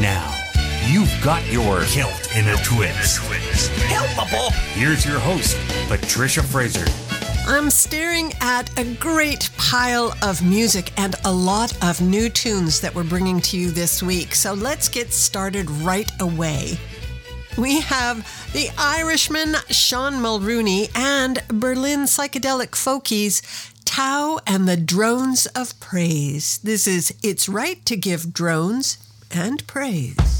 Now, you've got your kilt in a twist. Helpable. Here's your host, Patricia Fraser. I'm staring at a great pile of music and a lot of new tunes that we're bringing to you this week. So let's get started right away. We have the Irishman Sean Mulrooney and Berlin psychedelic folkies Tau and the Drones of Praise. This is It's Right to Give Drones and Praise.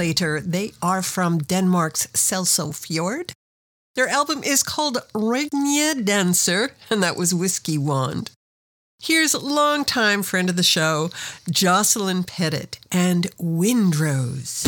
later. They are from Denmark's Selso Fjord. Their album is called Regne Dancer, and that was Whiskey Wand. Here's longtime friend of the show, Jocelyn Pettit and Windrose.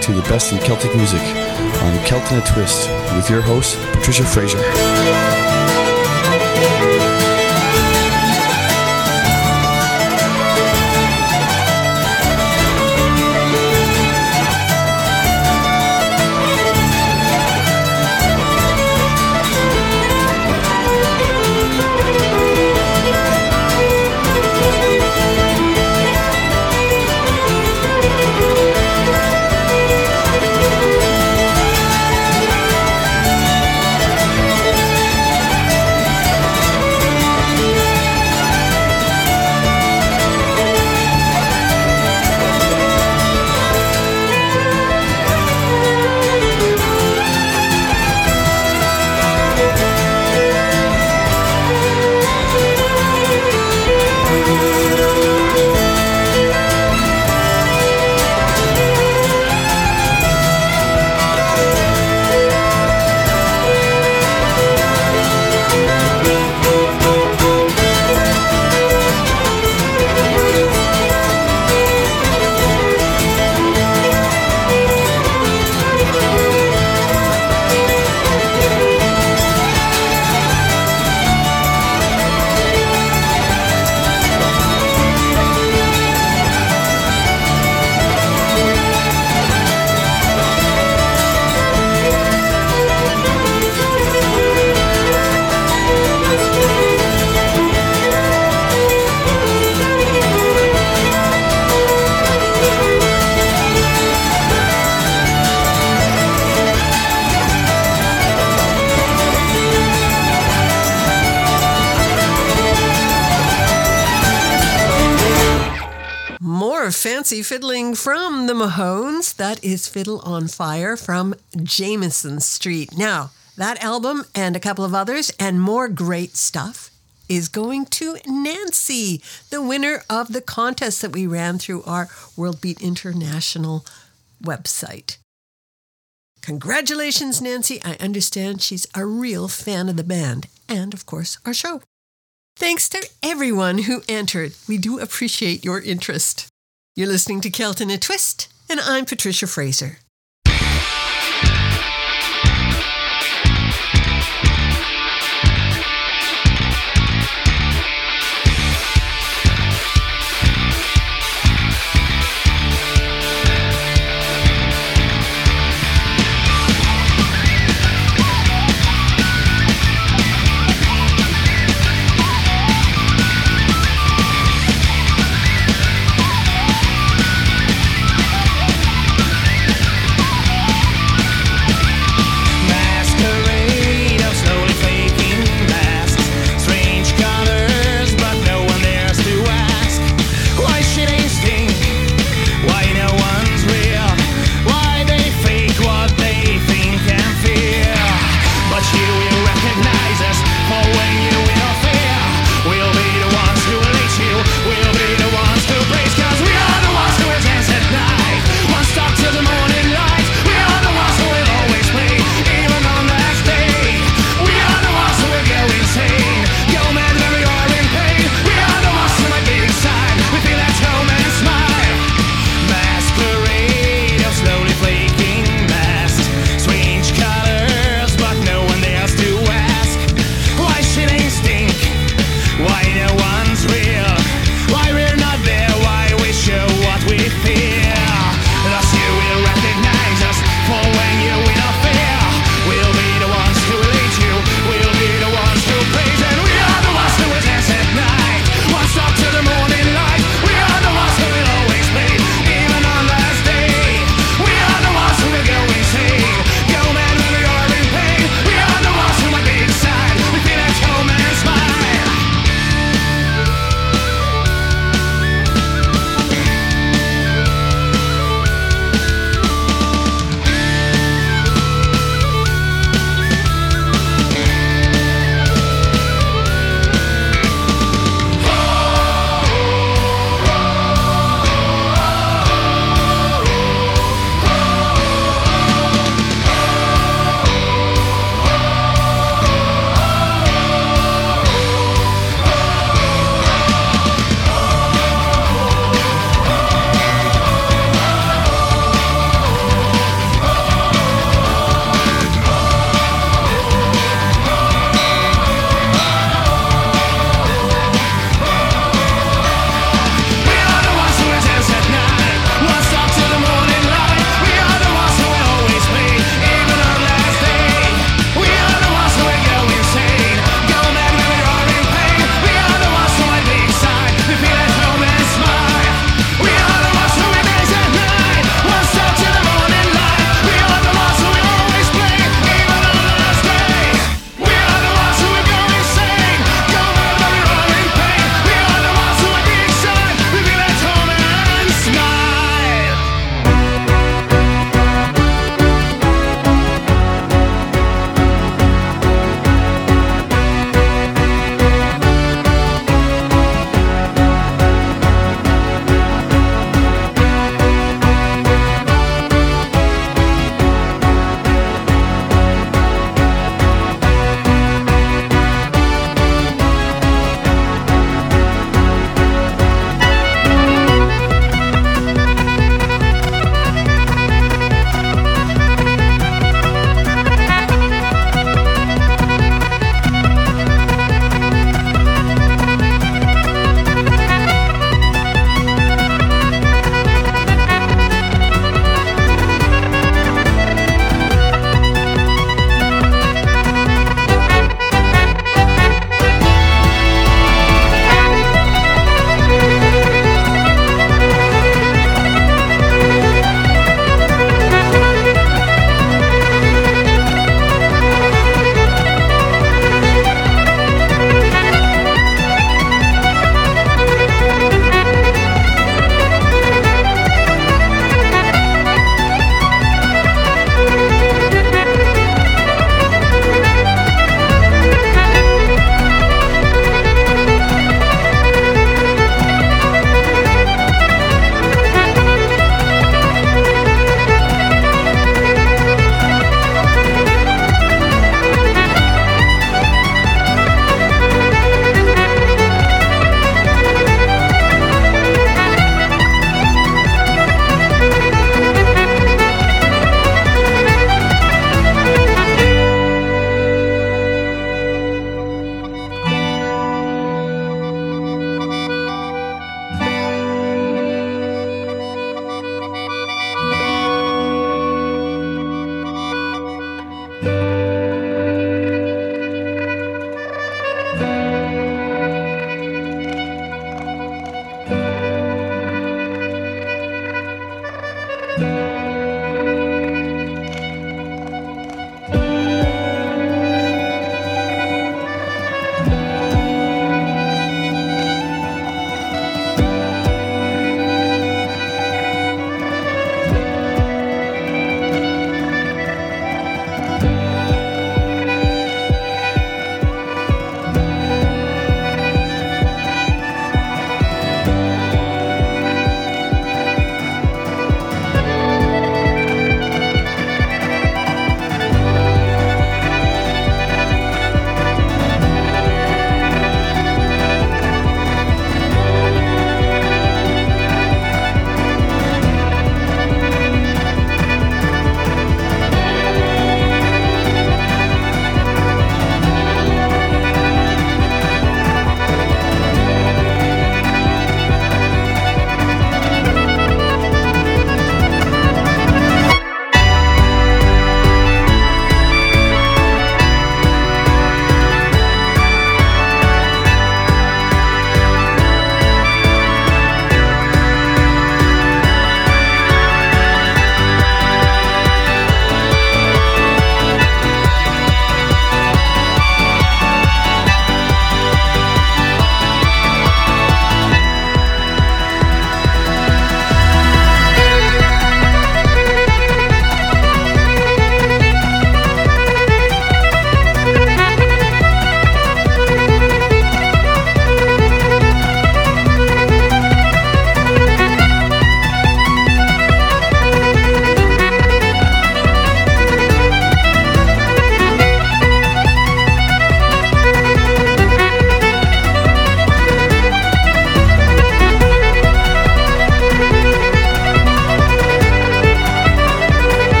And to the best in Celtic music on Celt in a Twist with your host, Patricia Fraser. Fancy fiddling from the Mahones. That is Fiddle on Fire from Jameson Street. Now, that album and a couple of others and more great stuff is going to Nancy, the winner of the contest that we ran through our World Beat International website. Congratulations, Nancy. I understand she's a real fan of the band and, of course, our show. Thanks to everyone who entered. We do appreciate your interest. You're listening to Celt in a Twist, and I'm Patricia Fraser.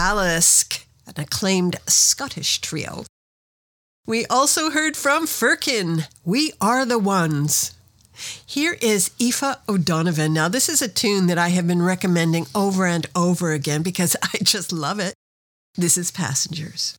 Talisk, an acclaimed Scottish trio. We also heard from Firkin, We Are the Ones. Here is Aoife O'Donovan. Now, this is a tune that I have been recommending over and over again because I just love it. This is Passengers.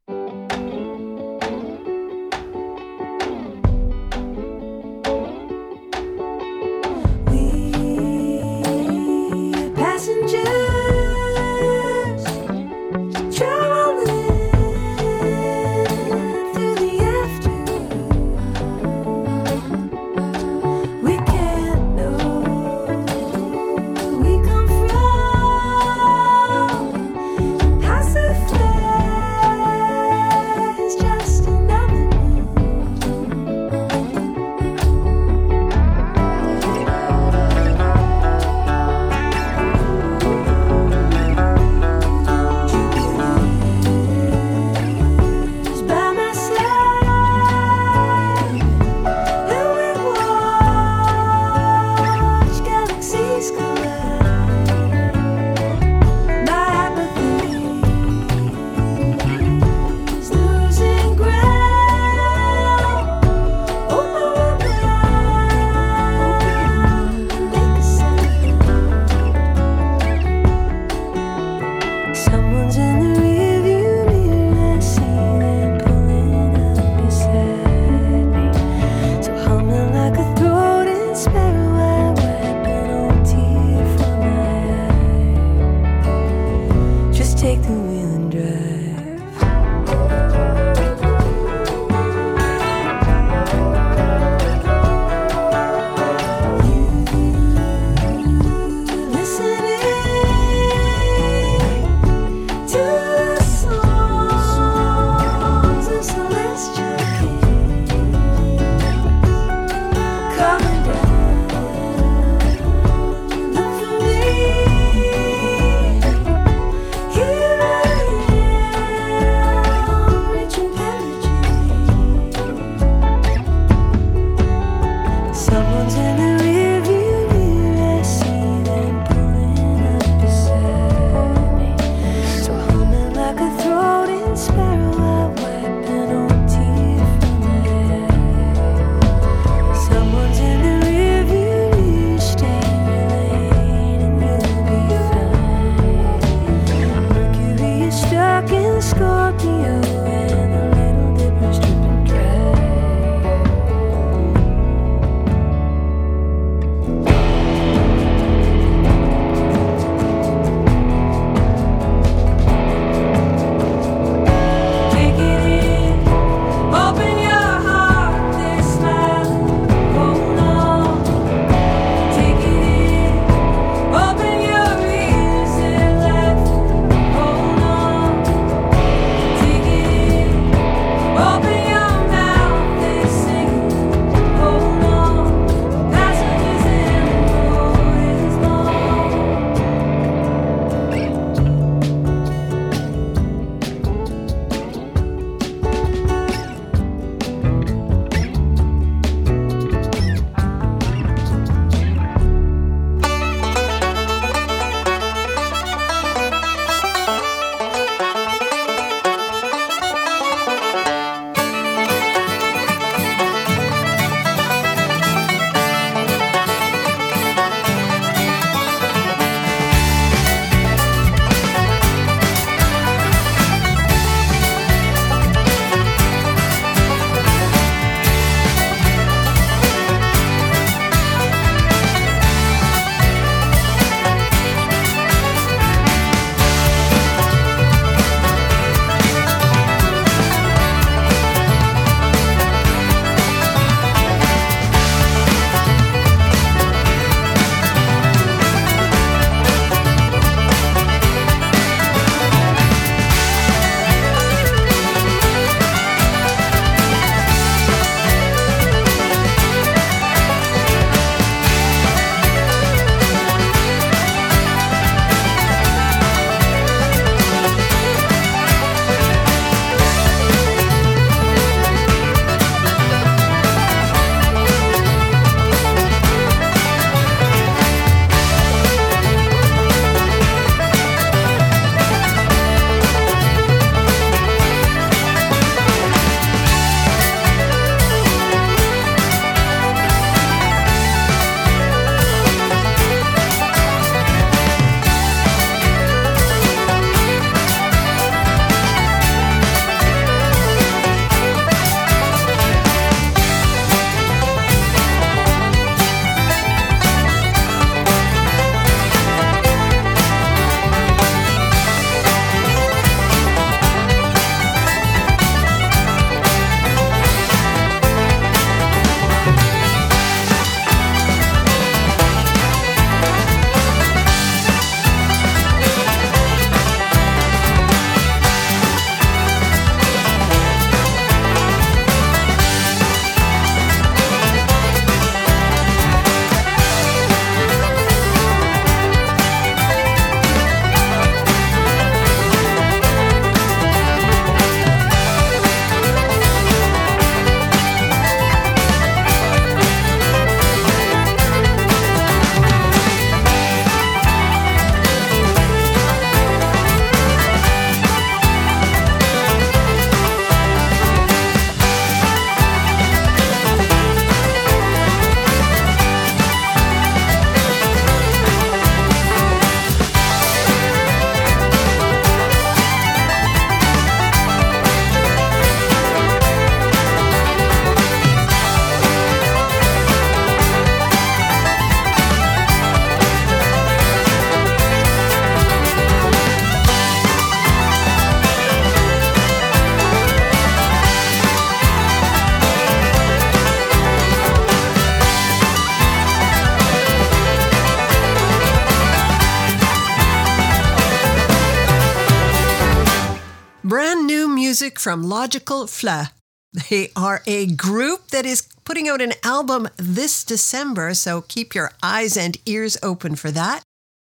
From Logical Fleur. They are a group that is putting out an album this December, so keep your eyes and ears open for that.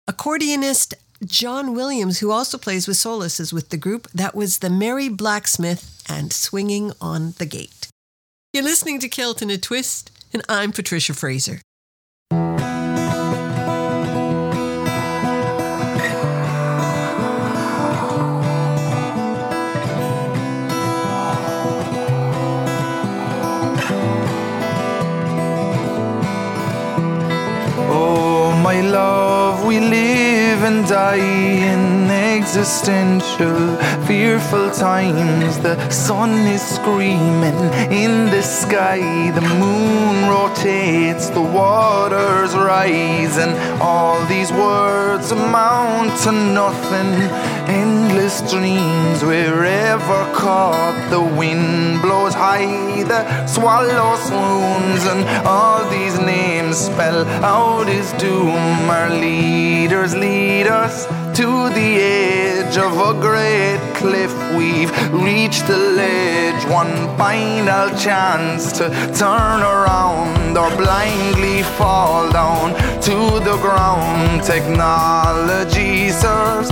Accordionist John Williams, who also plays with Solas, is with the group. That was the Merry Blacksmith and Swinging on the Gate. You're listening to Celt in a Twist, and I'm Patricia Fraser. And die in existential, fearful times. The sun is screaming in the sky, the moon rotates, the waters rise, and all these words amount to nothing. Dreams wherever caught, the wind blows high, the swallow swoons, and all these names spell out his doom. Our leaders lead us to the edge of a great cliff. We've reached the ledge, one final chance to turn around or blindly fall down to the ground. Technology serves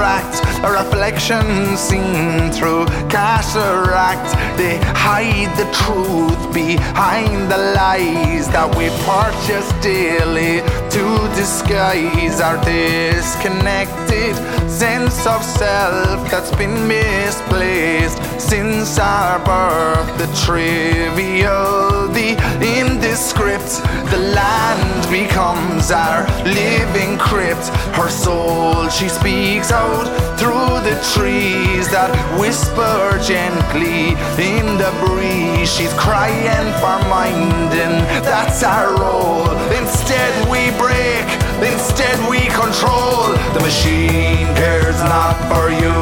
a reflection seen through cataract. They hide the truth behind the lies that we purchase daily to disguise our disconnected sense of self that's been misplaced since our birth. The trivial, the indescript, the land becomes our living crypt. Her soul, she speaks out through the trees that whisper gently in the breeze. She's crying for minding, that's our role. Instead, we break, instead, we control. The machine cares not for you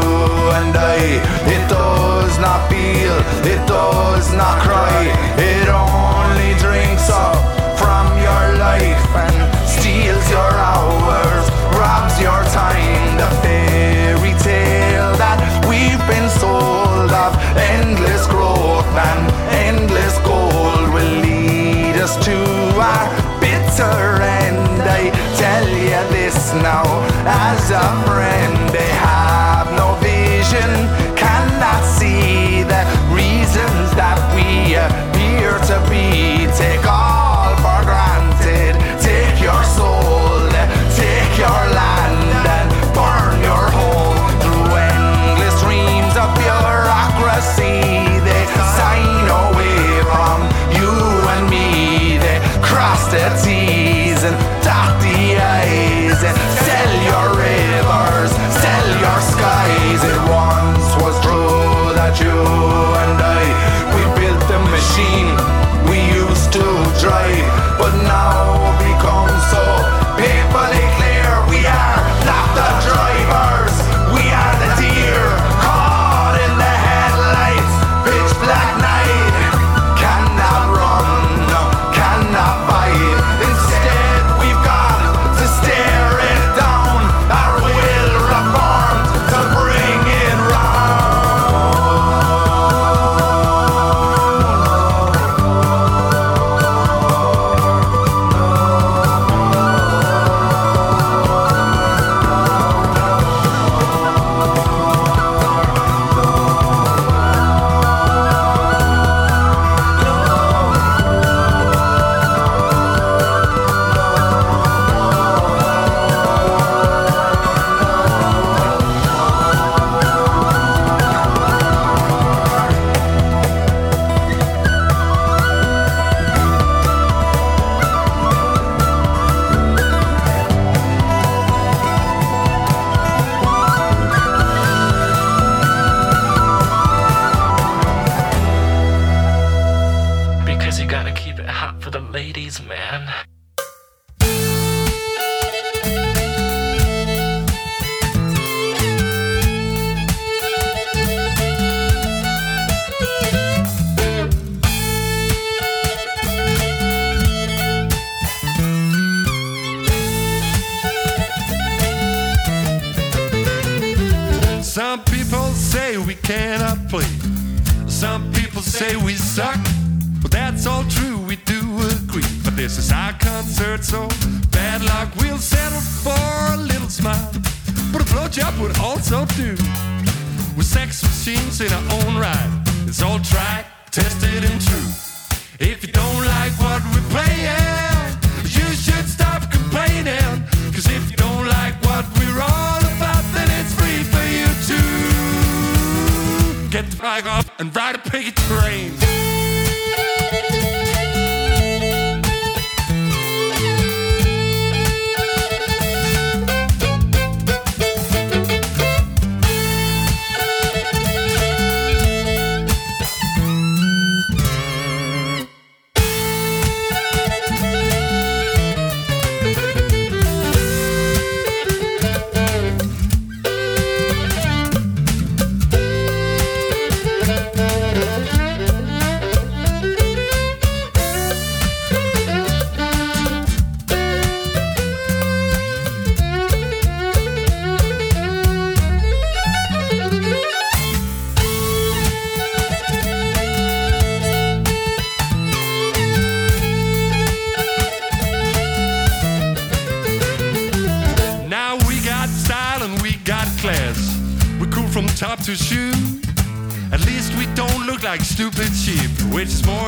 and I. It does not feel, it does not cry. It only drinks up from your life and steals your hours, robs your time. The and endless gold will lead us to our bitter end. I tell you this now as a friend. Smile. But a blowjob would also do. We're sex machines in our own right. It's all tried, tested, and true. If you don't like what we're playing, you should stop complaining. Cause if you don't like what we're all about, then it's free for you to get the flag off and ride a picket train. Stupid sheep, which is more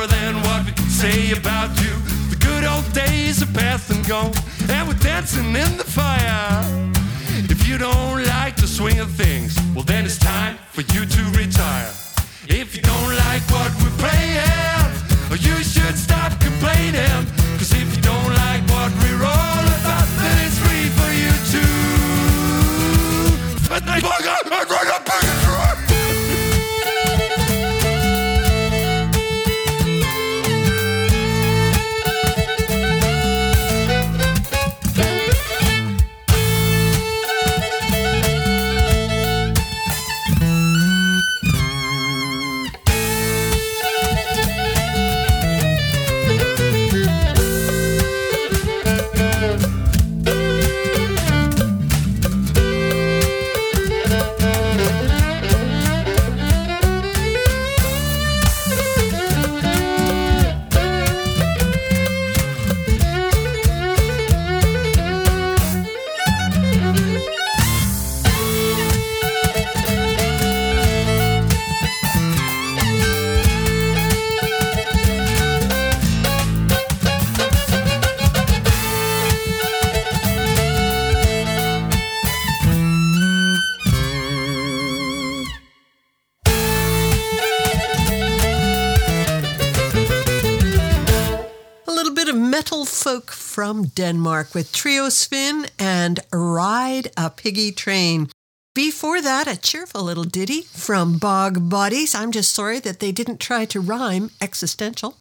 Denmark with Trio Spin and Ride a Piggy Train. Before that, a cheerful little ditty from Bog Bodies. I'm just sorry that they didn't try to rhyme existential.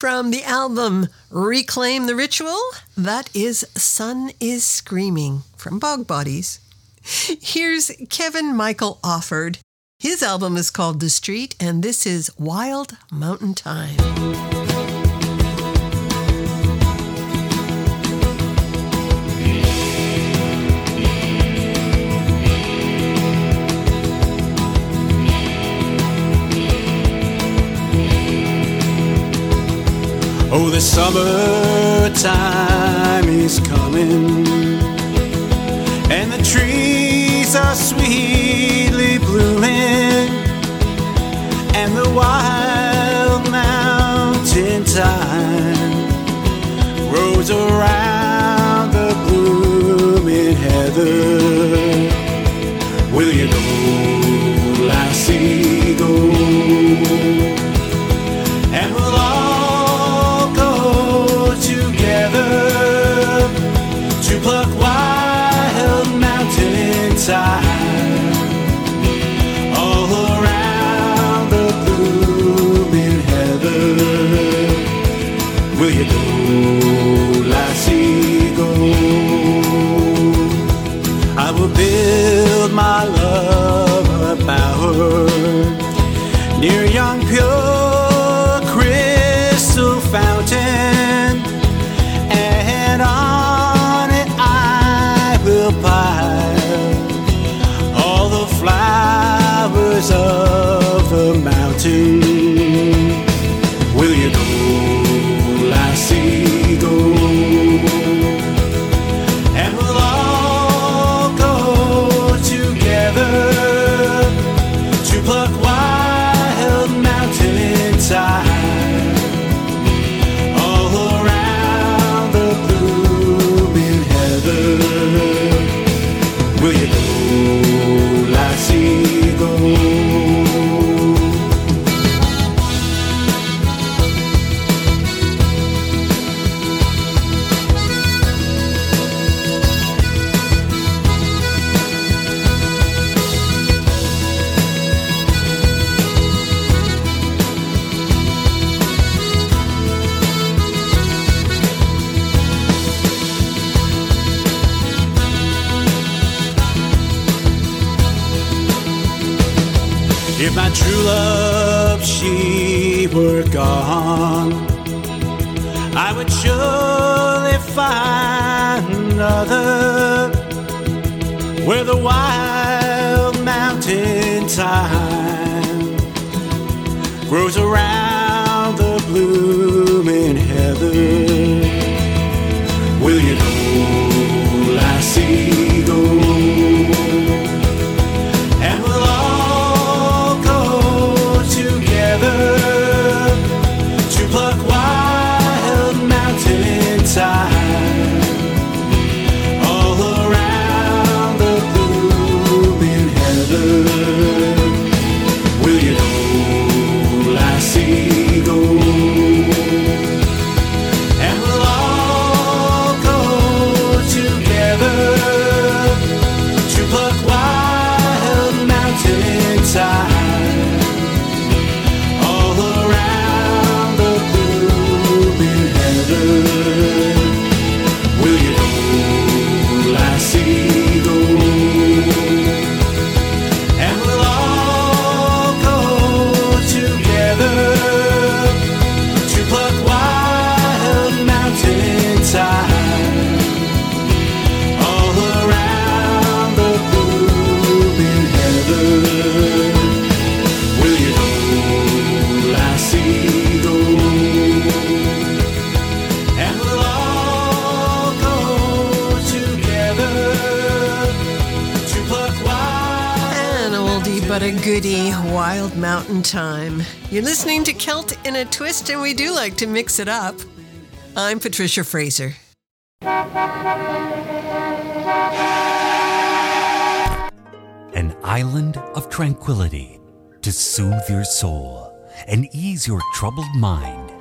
From the album Reclaim the Ritual, that is Sun is Screaming from Bog Bodies. Here's Kevin Michael Offord. His album is called The Street, and this is Wild Mountain Thyme. Oh, the summertime is coming, and the trees are sweetly blooming, and the wild mountain thyme grows around the blooming heather. If my true love, she were gone, I would surely find another where the wild mountain thyme grows around the blooming heather. Will you but a goody Wild Mountain Thyme. You're listening to Celt in a Twist, and we do like to mix it up. I'm Patricia Fraser. An island of tranquility to soothe your soul and ease your troubled mind.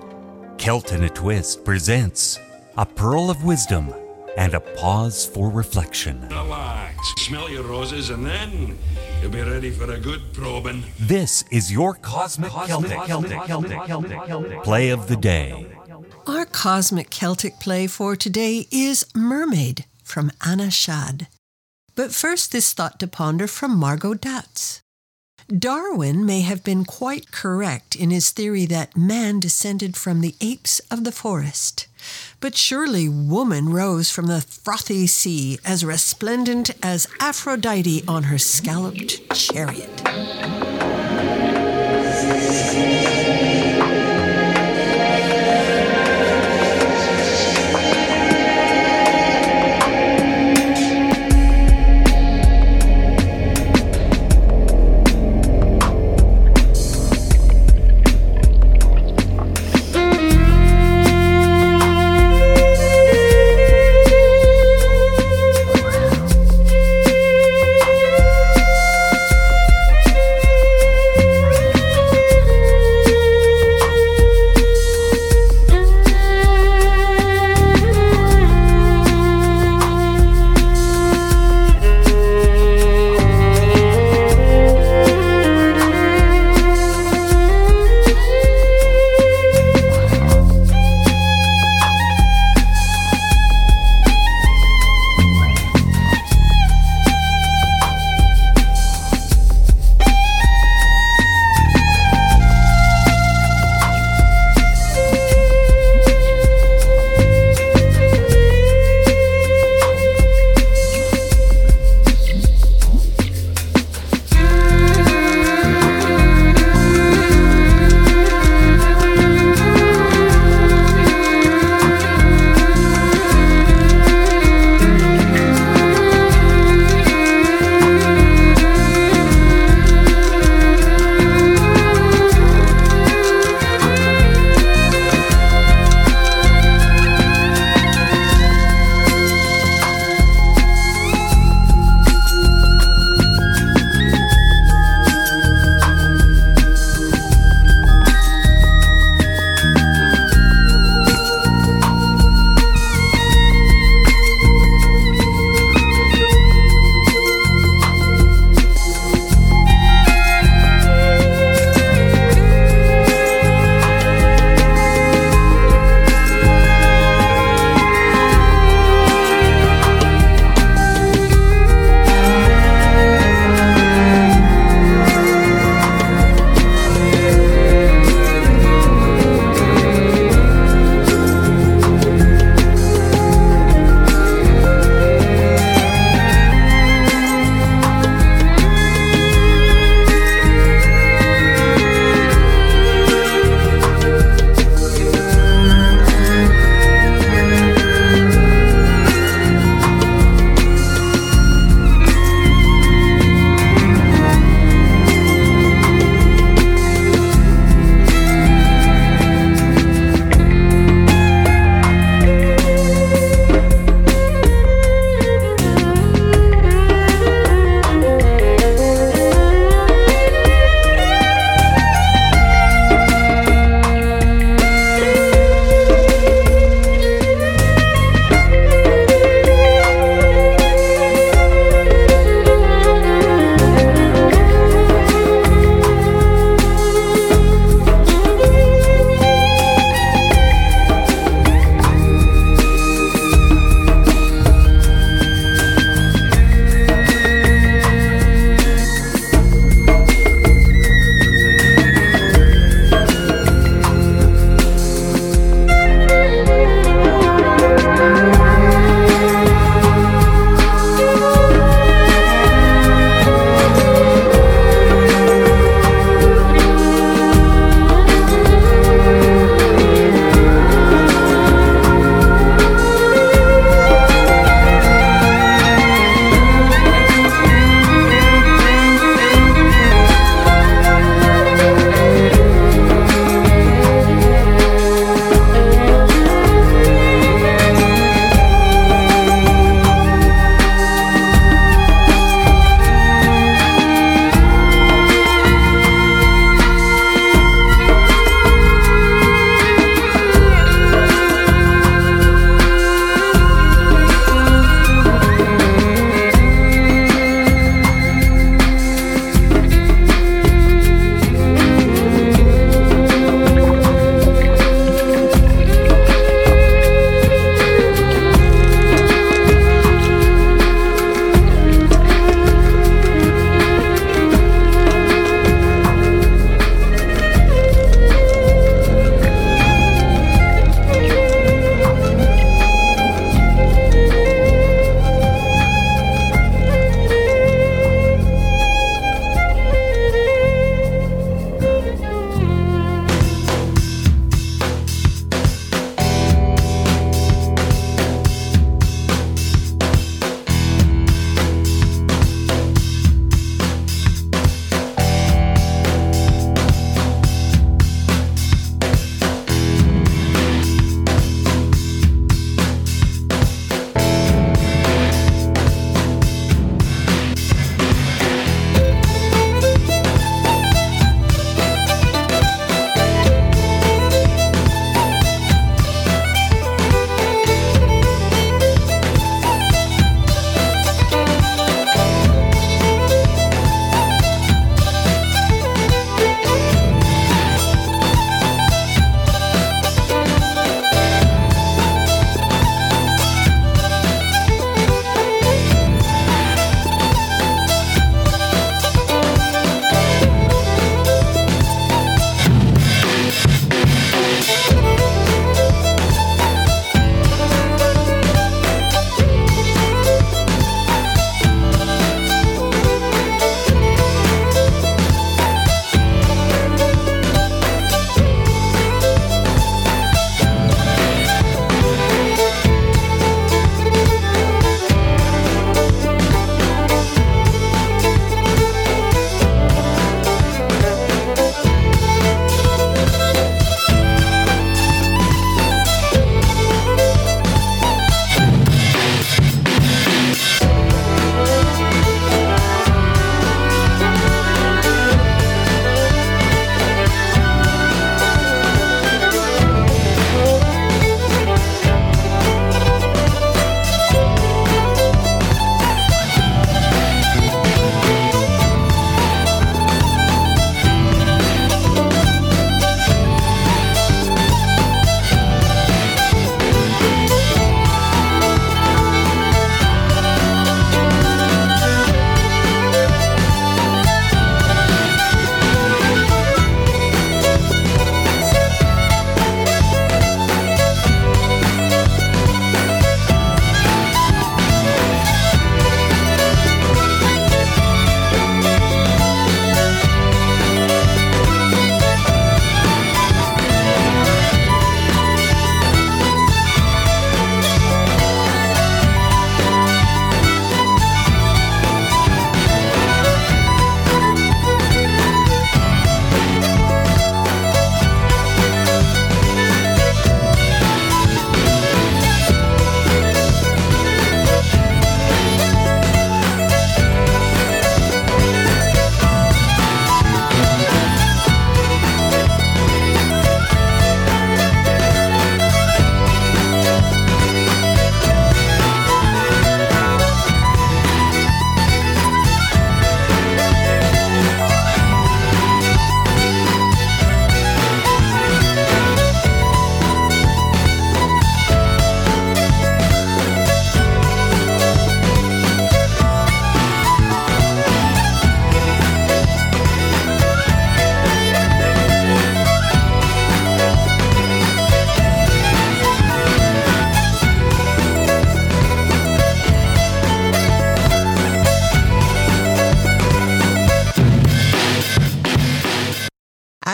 Celt in a Twist presents a pearl of wisdom and a pause for reflection. Relax, smell your roses, and then you'll be ready for a good probing. This is your Cosmic, Celtic, play of the day. Our cosmic Celtic play for today is Mermaid from Anna Shad. But first, this thought to ponder from Margot Datz. Darwin may have been quite correct in his theory that man descended from the apes of the forest. But surely woman rose from the frothy sea as resplendent as Aphrodite on her scalloped chariot.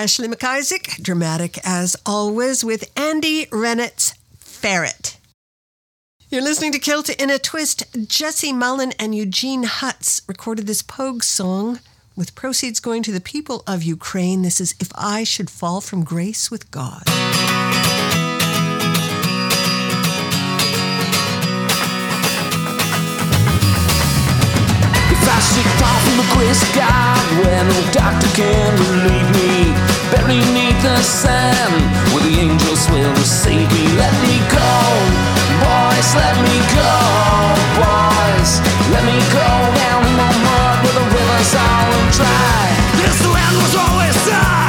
Ashley MacIsaac, dramatic as always, with Andy Renwick's Ferret. You're listening to Celt in a Twist. Jesse Malin and Eugene Hutz recorded this Pogue song with proceeds going to the people of Ukraine. This is If I Should Fall from Grace with God. If I should fall from the grace of God, where no doctor can relieve me, beneath the sand, where the angels will receive me. Let me go, boys, let me go, boys, let me go down in the mud where the rivers all dry. This land was always ours,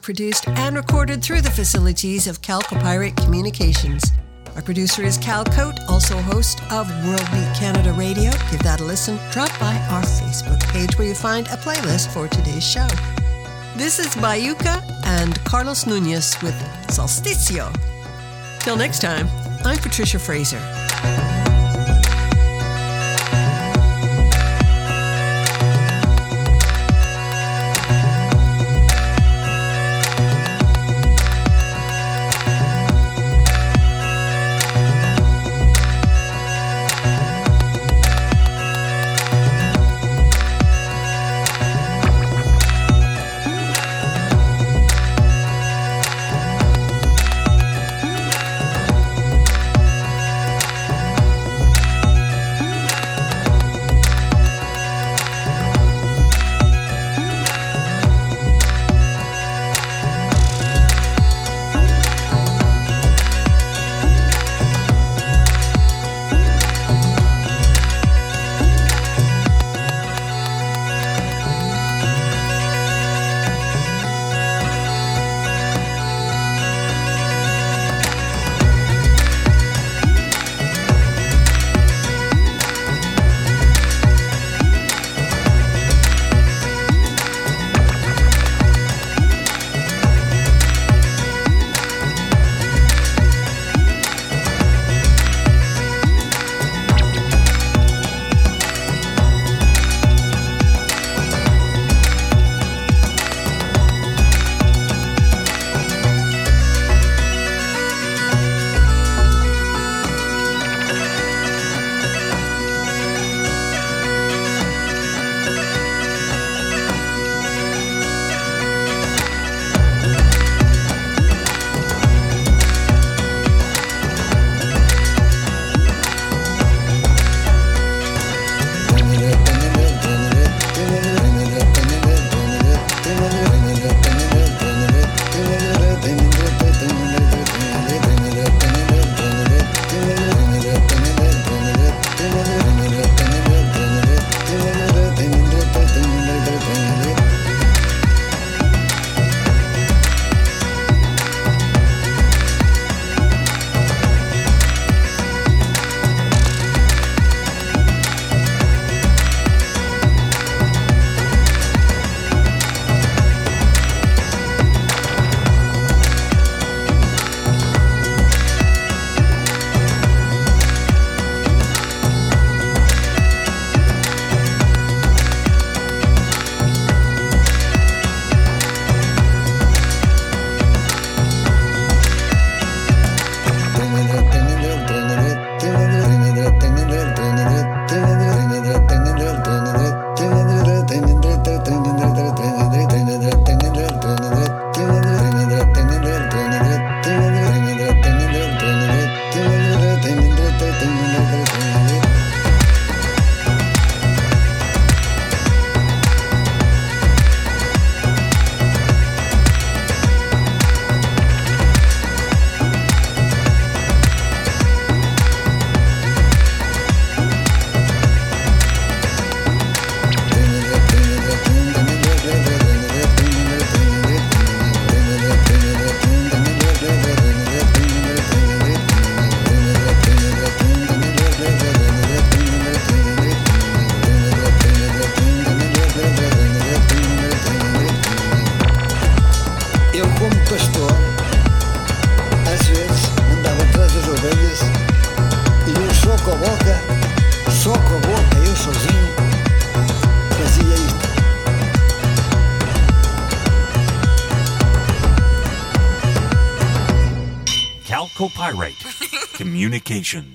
produced and recorded through the facilities of Chalcopyrite Communications. Our producer is Cal Coate, also host of World Beat Canada Radio. Give that a listen. Drop by our Facebook page where you find a playlist for today's show. This is Baiuca and Carlos Nunez with Solsticio. Till next time, I'm Patricia Fraser. Communications.